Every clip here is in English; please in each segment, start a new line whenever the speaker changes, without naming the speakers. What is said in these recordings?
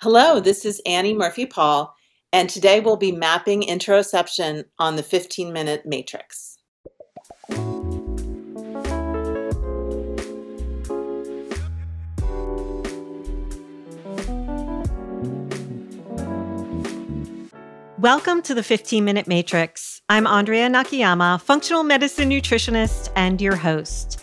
Hello, this is Annie Murphy Paul, and today we'll be mapping interoception on the 15 minute matrix.
Welcome to the 15 Minute Matrix. I'm Andrea Nakayama, functional medicine nutritionist and your host.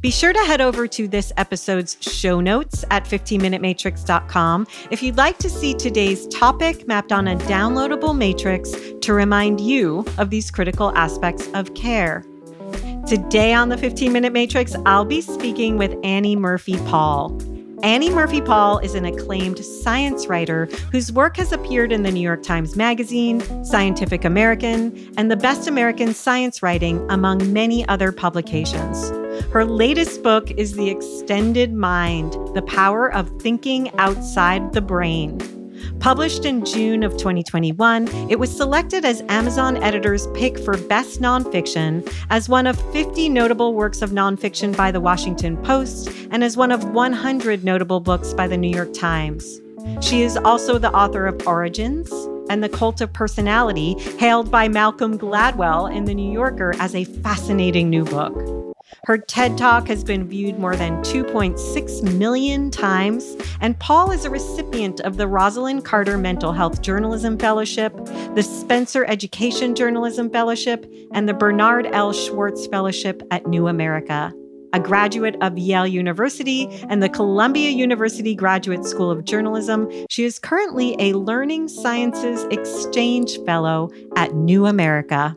Be sure to head over to this episode's show notes at 15minutematrix.com if you'd like to see today's topic mapped on a downloadable matrix to remind you of these critical aspects of care. Today on the 15 Minute Matrix, I'll be speaking with Annie Murphy Paul. Annie Murphy Paul is an acclaimed science writer whose work has appeared in the New York Times Magazine, Scientific American, and the Best American Science Writing, among many other publications. Her latest book is The Extended Mind The Power of Thinking Outside the Brain. Published in June of 2021, it was selected as Amazon Editor's pick for Best Nonfiction, as one of 50 notable works of nonfiction by The Washington Post, and as one of 100 notable books by The New York Times. She is also the author of Origins and The Cult of Personality, hailed by Malcolm Gladwell in The New Yorker as a fascinating new book. Her TED Talk has been viewed more than 2.6 million times, and Paul is a recipient of the Rosalynn Carter Mental Health Journalism Fellowship, the Spencer Education Journalism Fellowship, and the Bernard L. Schwartz Fellowship at New America. A graduate of Yale University and the Columbia University Graduate School of Journalism, she is currently a Learning Sciences Exchange Fellow at New America.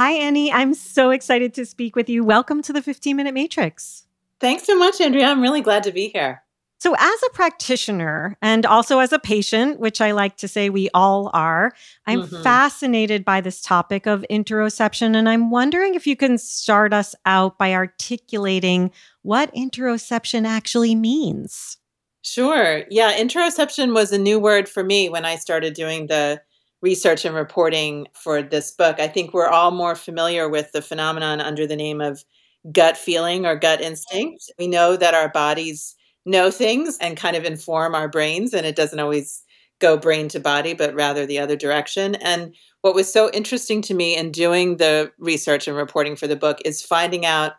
Hi, Annie. I'm so excited to speak with you. Welcome to the 15 Minute Matrix.
Thanks so much, Andrea. I'm really glad to be here.
So, as a practitioner and also as a patient, which I like to say we all are, I'm mm-hmm. fascinated by this topic of interoception. And I'm wondering if you can start us out by articulating what interoception actually means.
Sure. Yeah, interoception was a new word for me when I started doing the research and reporting for this book. I think we're all more familiar with the phenomenon under the name of gut feeling or gut instinct. We know that our bodies know things and kind of inform our brains, and it doesn't always go brain to body, but rather the other direction. And what was so interesting to me in doing the research and reporting for the book is finding out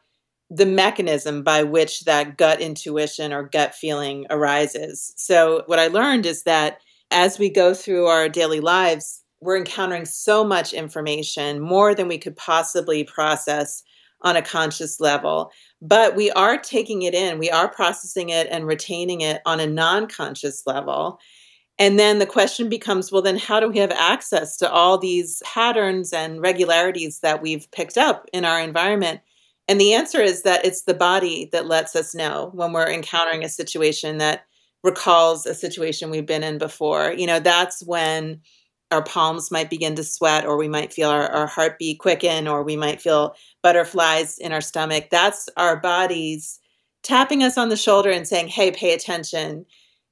the mechanism by which that gut intuition or gut feeling arises. So, what I learned is that as we go through our daily lives, we're encountering so much information, more than we could possibly process on a conscious level. But we are taking it in, we are processing it and retaining it on a non conscious level. And then the question becomes well, then how do we have access to all these patterns and regularities that we've picked up in our environment? And the answer is that it's the body that lets us know when we're encountering a situation that recalls a situation we've been in before. You know, that's when our palms might begin to sweat, or we might feel our, our heartbeat quicken, or we might feel butterflies in our stomach. That's our bodies tapping us on the shoulder and saying, Hey, pay attention.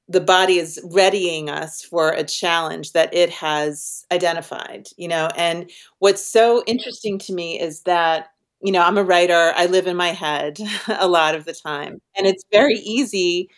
The body is readying us for a challenge that it has identified, you know. And what's so interesting to me is that you know, I'm a writer. I live in my head a lot of the time. And it's very easy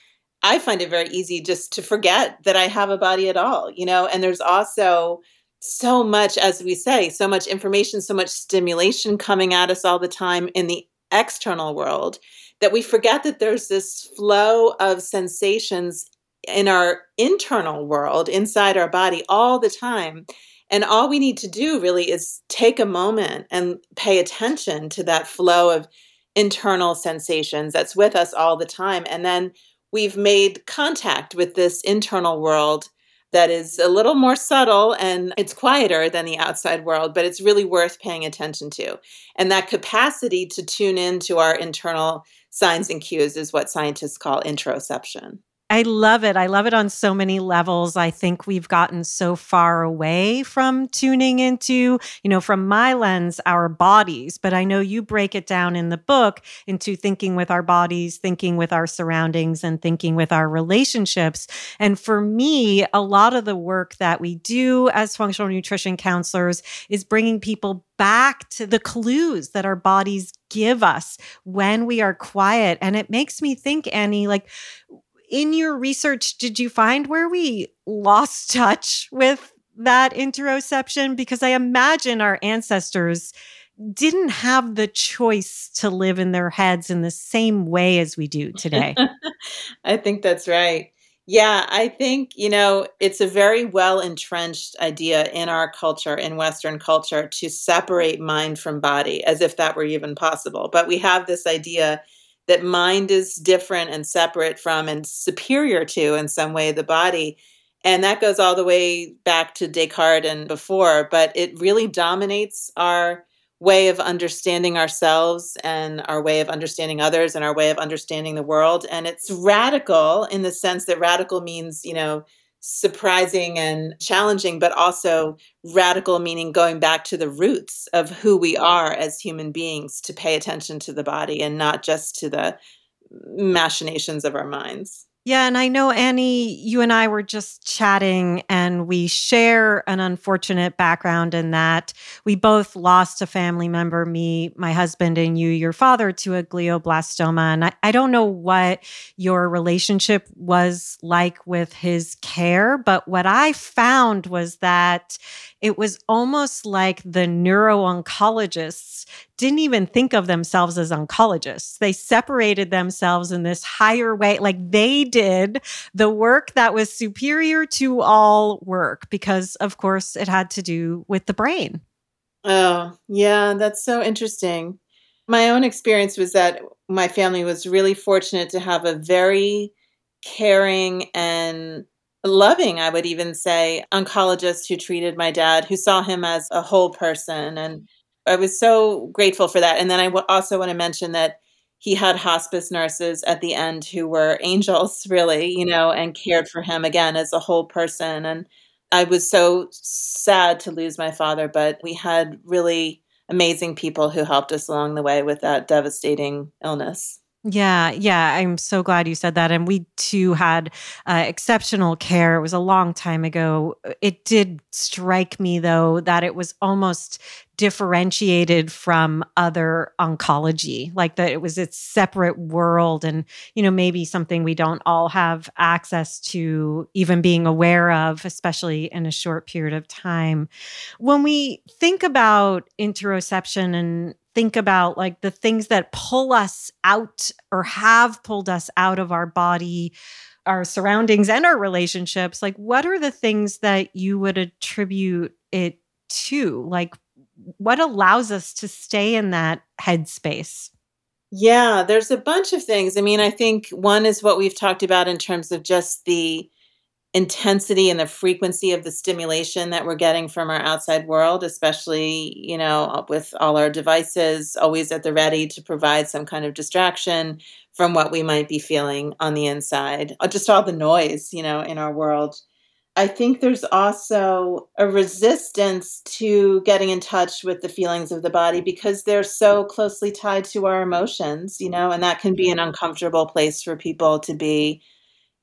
I find it very easy just to forget that I have a body at all, you know, and there's also so much, as we say, so much information, so much stimulation coming at us all the time in the external world that we forget that there's this flow of sensations in our internal world, inside our body, all the time. And all we need to do really is take a moment and pay attention to that flow of internal sensations that's with us all the time. And then we've made contact with this internal world that is a little more subtle and it's quieter than the outside world, but it's really worth paying attention to. And that capacity to tune into our internal signs and cues is what scientists call interoception.
I love it. I love it on so many levels. I think we've gotten so far away from tuning into, you know, from my lens, our bodies. But I know you break it down in the book into thinking with our bodies, thinking with our surroundings, and thinking with our relationships. And for me, a lot of the work that we do as functional nutrition counselors is bringing people back to the clues that our bodies give us when we are quiet. And it makes me think, Annie, like, in your research, did you find where we lost touch with that interoception? Because I imagine our ancestors didn't have the choice to live in their heads in the same way as we do today.
I think that's right. Yeah, I think, you know, it's a very well entrenched idea in our culture, in Western culture, to separate mind from body, as if that were even possible. But we have this idea that mind is different and separate from and superior to in some way the body. And that goes all the way back to descartes and before but it really dominates our way of understanding ourselves and our way of understanding others and our way of understanding the world. And it's radical in the sense that radical means you know surprising and challenging, but also radical, meaning going back to the roots of who we are as human beings to pay attention to the body and not just to the machinations of our minds.
Yeah, and I know Annie, you and I were just chatting, and we share an unfortunate background in that we both lost a family member, me, my husband, and you, your father, to a glioblastoma. And I, I don't know what your relationship was like with his care, but what I found was that it was almost like the neuro oncologists didn't even think of themselves as oncologists. They separated themselves in this higher way, like they did the work that was superior to all work, because of course it had to do with the brain.
Oh, yeah, that's so interesting. My own experience was that my family was really fortunate to have a very caring and loving, I would even say, oncologist who treated my dad, who saw him as a whole person. And I was so grateful for that. And then I w- also want to mention that he had hospice nurses at the end who were angels, really, you know, and cared for him again as a whole person. And I was so sad to lose my father, but we had really amazing people who helped us along the way with that devastating illness.
Yeah, yeah, I'm so glad you said that. And we too had uh, exceptional care. It was a long time ago. It did strike me, though, that it was almost differentiated from other oncology, like that it was its separate world and, you know, maybe something we don't all have access to even being aware of, especially in a short period of time. When we think about interoception and think about like the things that pull us out or have pulled us out of our body our surroundings and our relationships like what are the things that you would attribute it to like what allows us to stay in that headspace?
Yeah there's a bunch of things. I mean i think one is what we've talked about in terms of just the intensity and the frequency of the stimulation that we're getting from our outside world especially you know with all our devices always at the ready to provide some kind of distraction from what we might be feeling on the inside. Uh, just all the noise you know in our world i think there's also a resistance to getting in touch with the feelings of the body because they're so closely tied to our emotions you know and that can be an uncomfortable place for people to be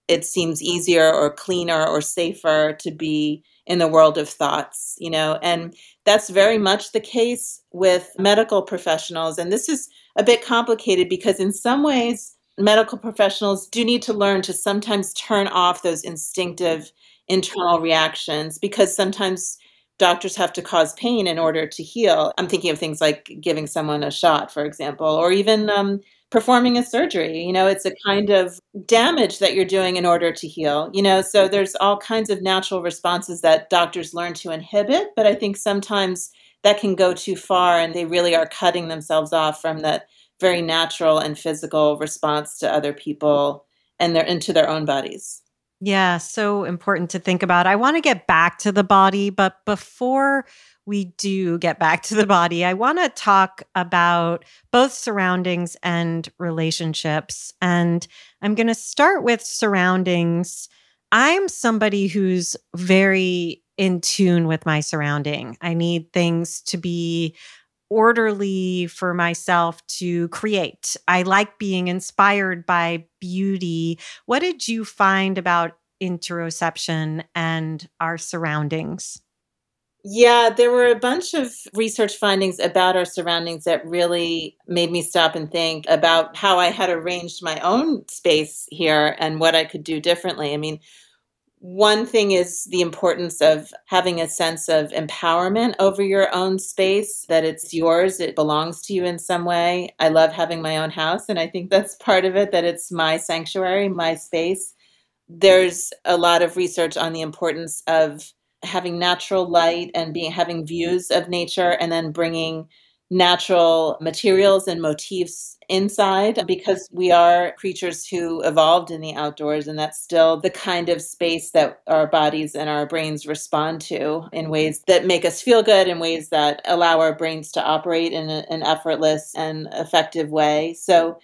it seems easier or cleaner or safer to be in the world of thoughts, you know, and that's very much the case with medical professionals. And this is a bit complicated because, in some ways, medical professionals do need to learn to sometimes turn off those instinctive internal reactions because sometimes doctors have to cause pain in order to heal. I'm thinking of things like giving someone a shot, for example, or even um, performing a surgery. You know, it's a kind of damage that you're doing in order to heal. You know, so there's all kinds of natural responses that doctors learn to inhibit, but I think sometimes that can go too far and they really are cutting themselves off from that very natural and physical response to other people and they're into their own bodies.
Yeah, so important to think about. I want to get back to the body, but before we do get back to the body, I want to talk about both surroundings and relationships. And I'm going to start with surroundings. I'm somebody who's very in tune with my surrounding. I need things to be orderly for myself to create. I like being inspired by beauty. What did you find about interoception and our surroundings?
Yeah, there were a bunch of research findings about our surroundings that really made me stop and think about how I had arranged my own space here and what I could do differently. I mean, one thing is the importance of having a sense of empowerment over your own space, that it's yours, it belongs to you in some way. I love having my own house, and I think that's part of it, that it's my sanctuary, my space. There's a lot of research on the importance of having natural light and being having views of nature and then bringing natural materials and motifs inside because we are creatures who evolved in the outdoors and that's still the kind of space that our bodies and our brains respond to in ways that make us feel good in ways that allow our brains to operate in a, an effortless and effective way. So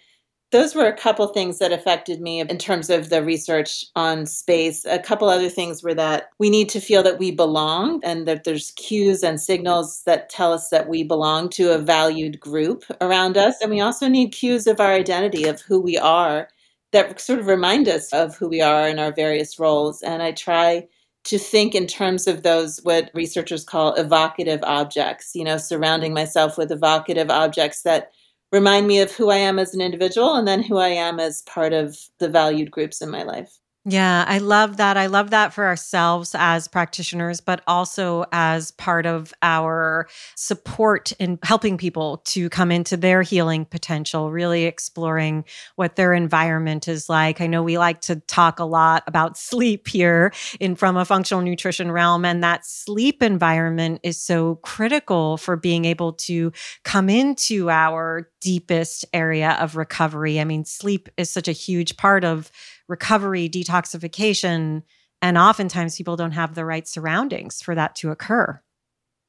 those were a couple things that affected me in terms of the research on space. A couple other things were that we need to feel that we belong and that there's cues and signals that tell us that we belong to a valued group around us. And we also need cues of our identity, of who we are, that sort of remind us of who we are in our various roles. And I try to think in terms of those what researchers call evocative objects, you know, surrounding myself with evocative objects that remind me of who I am as an individual and then who I am as part of the valued groups in my life.
Yeah, I love that. I love that for ourselves as practitioners, but also as part of our support in helping people to come into their healing potential, really exploring what their environment is like. I know we like to talk a lot about sleep here in from a functional nutrition realm and that sleep environment is so critical for being able to come into our deepest area of recovery. I mean, sleep is such a huge part of recovery, detoxification. And oftentimes people don't have the right surroundings for that to occur.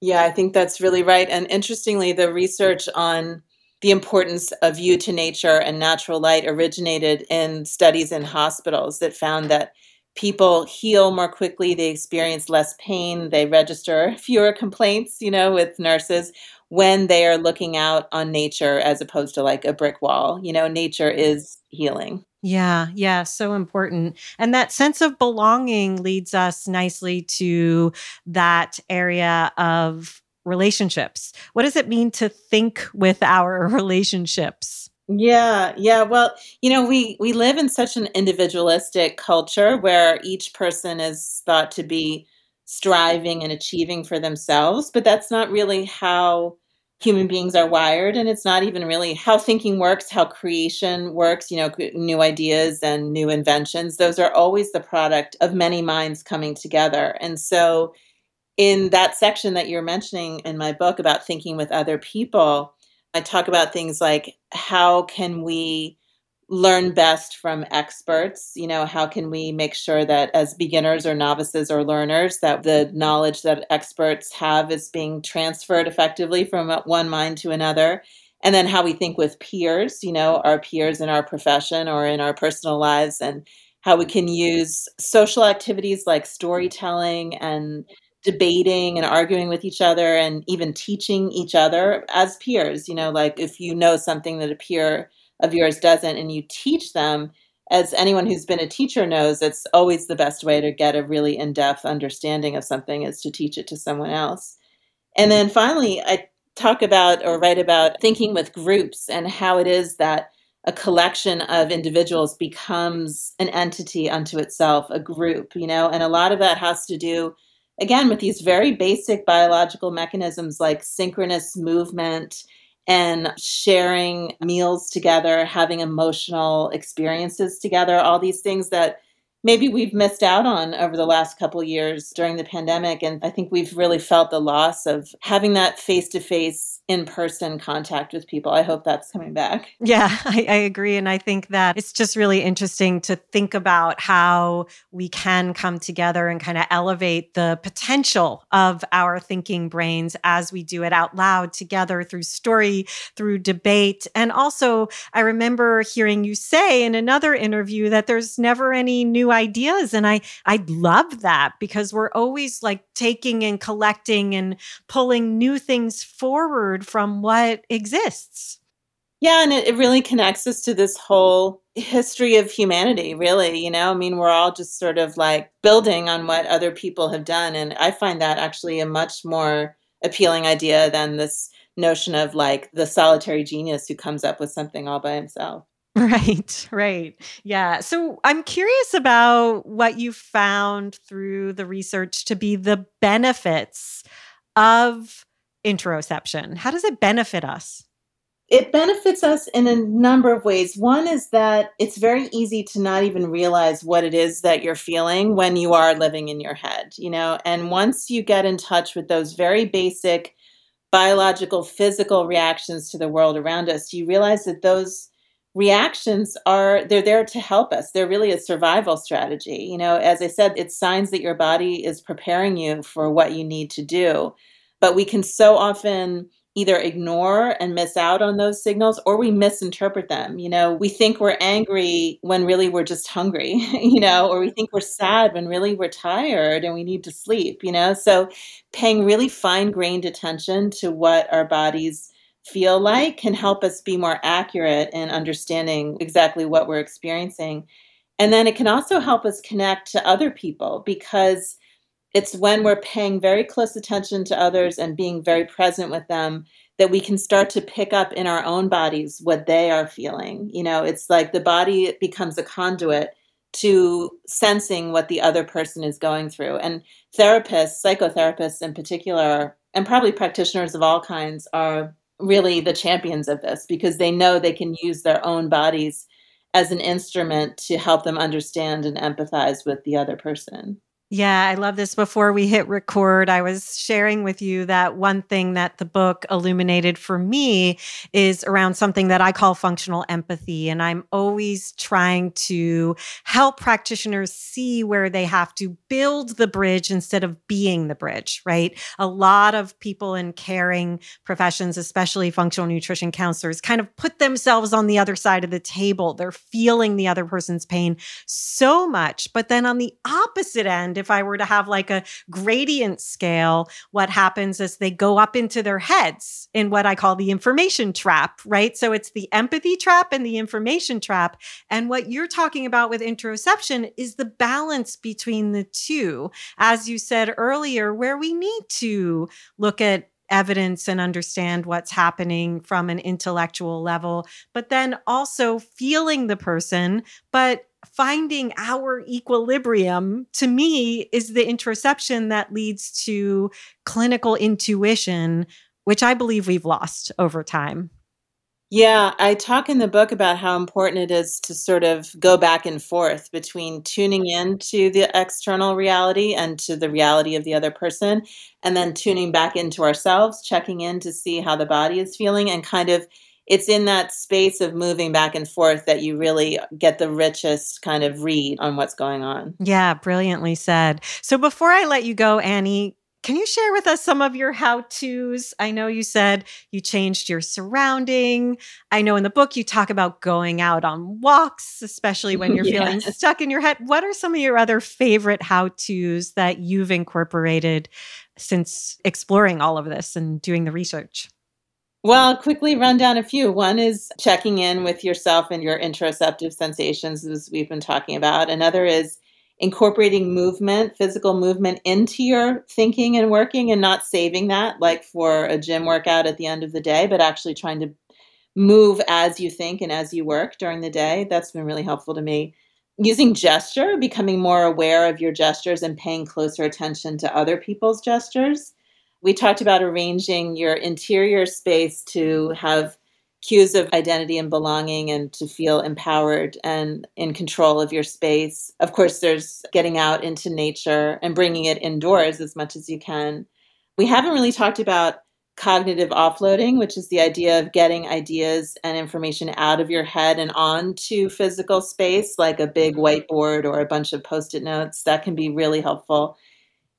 Yeah, I think that's really right. And interestingly, the research on the importance of view to nature and natural light originated in studies in hospitals that found that people heal more quickly, they experience less pain, they register fewer complaints, you know, with nurses when they are looking out on nature as opposed to like a brick wall. You know, nature is healing.
Yeah, yeah, so important. And that sense of belonging leads us nicely to that area of relationships. What does it mean to think with our relationships?
Yeah, yeah. Well, you know, we we live in such an individualistic culture where each person is thought to be striving and achieving for themselves, but that's not really how human beings are wired and it's not even really how thinking works how creation works you know new ideas and new inventions those are always the product of many minds coming together and so in that section that you're mentioning in my book about thinking with other people i talk about things like how can we learn best from experts? You know how can we make sure that as beginners or novices or learners that the knowledge that experts have is being transferred effectively from one mind to another? And then how we think with peers you know our peers in our profession or in our personal lives and how we can use social activities like storytelling and debating and arguing with each other and even teaching each other as peers you know like if you know something that a peer of yours doesn't and you teach them as anyone who's been a teacher knows it's always the best way to get a really in-depth understanding of something is to teach it to someone else. And then finally i talk about or write about thinking with groups and how it is that a collection of individuals becomes an entity unto itself a group you know and a lot of that has to do again with these very basic biological mechanisms like synchronous movement and sharing meals together, having emotional experiences together, all these things that maybe we've missed out on over the last couple years during the pandemic and i think we've really felt the loss of having that face-to-face in-person contact with people. I hope that's coming back.
Yeah I, I, agree and i think that it's just really interesting to think about how we can come together and kind of elevate the potential of our thinking brains as we do it out loud together through story through debate. And also i remember hearing you say in another interview that there's never any new ideas. And I, I love that because we're always like taking and collecting and pulling new things forward from what exists.
Yeah, and it, it really connects us to this whole history of humanity, really. You know, I mean, we're all just sort of like building on what other people have done. And I find that actually a much more appealing idea than this notion of like the solitary genius who comes up with something all by himself.
Right, right. Yeah. So I'm curious about what you found through the research to be the benefits of interoception. How does it benefit us?
It benefits us in a number of ways. One is that it's very easy to not even realize what it is that you're feeling when you are living in your head, you know? And once you get in touch with those very basic biological, physical reactions to the world around us, you realize that those reactions are they're there to help us. They're really a survival strategy. You know as i said it's signs that your body is preparing you for what you need to do. But we can so often either ignore and miss out on those signals or we misinterpret them. You know we think we're angry when really we're just hungry you know or we think we're sad when really we're tired and we need to sleep you know? So paying really fine grained attention to what our bodies feel like can help us be more accurate in understanding exactly what we're experiencing. And then it can also help us connect to other people because it's when we're paying very close attention to others and being very present with them that we can start to pick up in our own bodies what they are feeling. You know, it's like the body becomes a conduit to sensing what the other person is going through. And therapists, psychotherapists in particular, and probably practitioners of all kinds are really the champions of this because they know they can use their own bodies as an instrument to help them understand and empathize with the other person.
Yeah, I love this. Before we hit record, I was sharing with you that one thing that the book illuminated for me is around something that I call functional empathy. And I'm always trying to help practitioners see where they have to build the bridge instead of being the bridge, right? A lot of people in caring professions, especially functional nutrition counselors, kind of put themselves on the other side of the table. They're feeling the other person's pain so much. But then on the opposite end, if I were to have like a gradient scale, what happens is they go up into their heads in what I call the information trap, right? So it's the empathy trap and the information trap. And what you're talking about with interoception is the balance between the two. As you said earlier, where we need to look at evidence and understand what's happening from an intellectual level, but then also feeling the person, but finding our equilibrium to me is the interoception that leads to clinical intuition, which I believe we've lost over time.
Yeah, I talk in the book about how important it is to sort of go back and forth between tuning in to the external reality and to the reality of the other person, and then tuning back into ourselves, checking in to see how the body is feeling, and kind of it's in that space of moving back and forth that you really get the richest kind of read on what's going on.
Yeah, brilliantly said. So before I let you go, Annie, can you share with us some of your how to's? I know you said you changed your surrounding. I know in the book you talk about going out on walks, especially when you're feeling stuck in your head. What are some of your other favorite how to's that you've incorporated since exploring all of this and doing the research?
Well, quickly run down a few. One is checking in with yourself and your interoceptive sensations, as we've been talking about. Another is incorporating movement, physical movement into your thinking and working and not saving that like for a gym workout at the end of the day, but actually trying to move as you think and as you work during the day. That's been really helpful to me. Using gesture, becoming more aware of your gestures and paying closer attention to other people's gestures we talked about arranging your interior space to have cues of identity and belonging and to feel empowered and in control of your space. Of course, there's getting out into nature and bringing it indoors as much as you can. We haven't really talked about cognitive offloading, which is the idea of getting ideas and information out of your head and onto physical space, like a big whiteboard or a bunch of post it notes. That can be really helpful.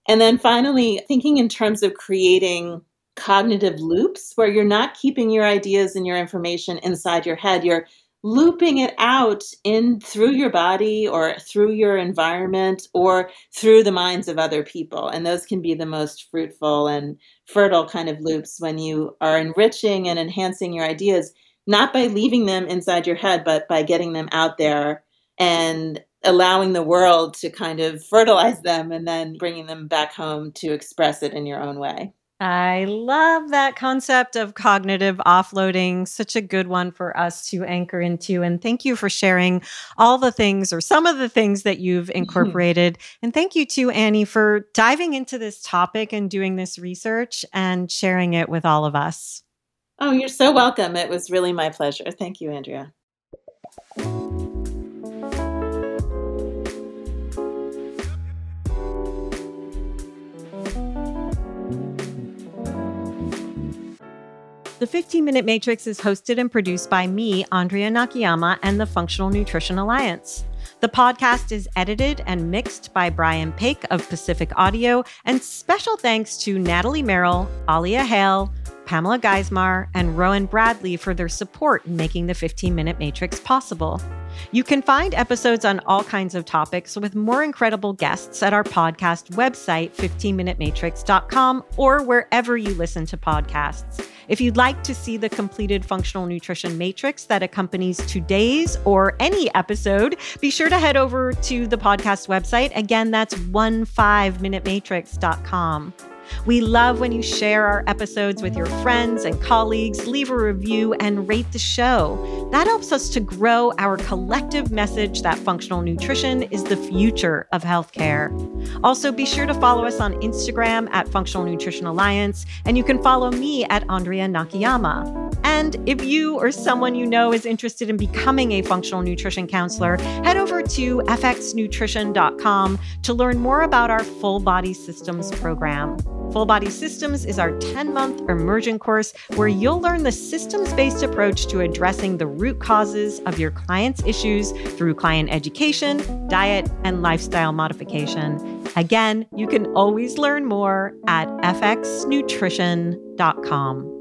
And then finally, thinking in terms of creating cognitive loops where you're not keeping your ideas and your information inside your head. You're looping it out in through your body or through your environment or through the minds of other people and those can be the most fruitful and fertile kind of loops when you are enriching and enhancing your ideas not by leaving them inside your head but by getting them out there and allowing the world to kind of fertilize them and then bringing them back home to express it in your own way
I love that concept of cognitive offloading. Such a good one for us to anchor into. And thank you for sharing all the things or some of the things that you've mm-hmm. incorporated. and thank you to Annie for diving into this topic and doing this research and sharing it with all of us.
Oh, you're so welcome. It was really my pleasure. Thank you, Andrea.
The 15 Minute Matrix is hosted and produced by me, Andrea Nakayama, and the Functional Nutrition Alliance. The podcast is edited and mixed by Brian Paik of Pacific Audio, and special thanks to Natalie Merrill, Alia Hale, Pamela Geismar, and Rowan Bradley for their support in making the 15 Minute Matrix possible. You can find episodes on all kinds of topics with more incredible guests at our podcast website, 15minutematrix.com, or wherever you listen to podcasts. If you'd like to see the completed functional nutrition matrix that accompanies today's or any episode, be sure to head over to the podcast website. Again, that's 15minutematrix.com. We love when you share our episodes with your friends and colleagues, leave a review, and rate the show. That helps us to grow our collective message that functional nutrition is the future of healthcare. Also, be sure to follow us on Instagram at Functional Nutrition Alliance, and you can follow me at Andrea Nakayama. And if you or someone you know is interested in becoming a functional nutrition counselor, head over to fxnutrition.com to learn more about our full body systems program. Full Body Systems is our 10 month immersion course where you'll learn the systems based approach to addressing the root causes of your client's issues through client education, diet, and lifestyle modification. Again, you can always learn more at fxnutrition.com.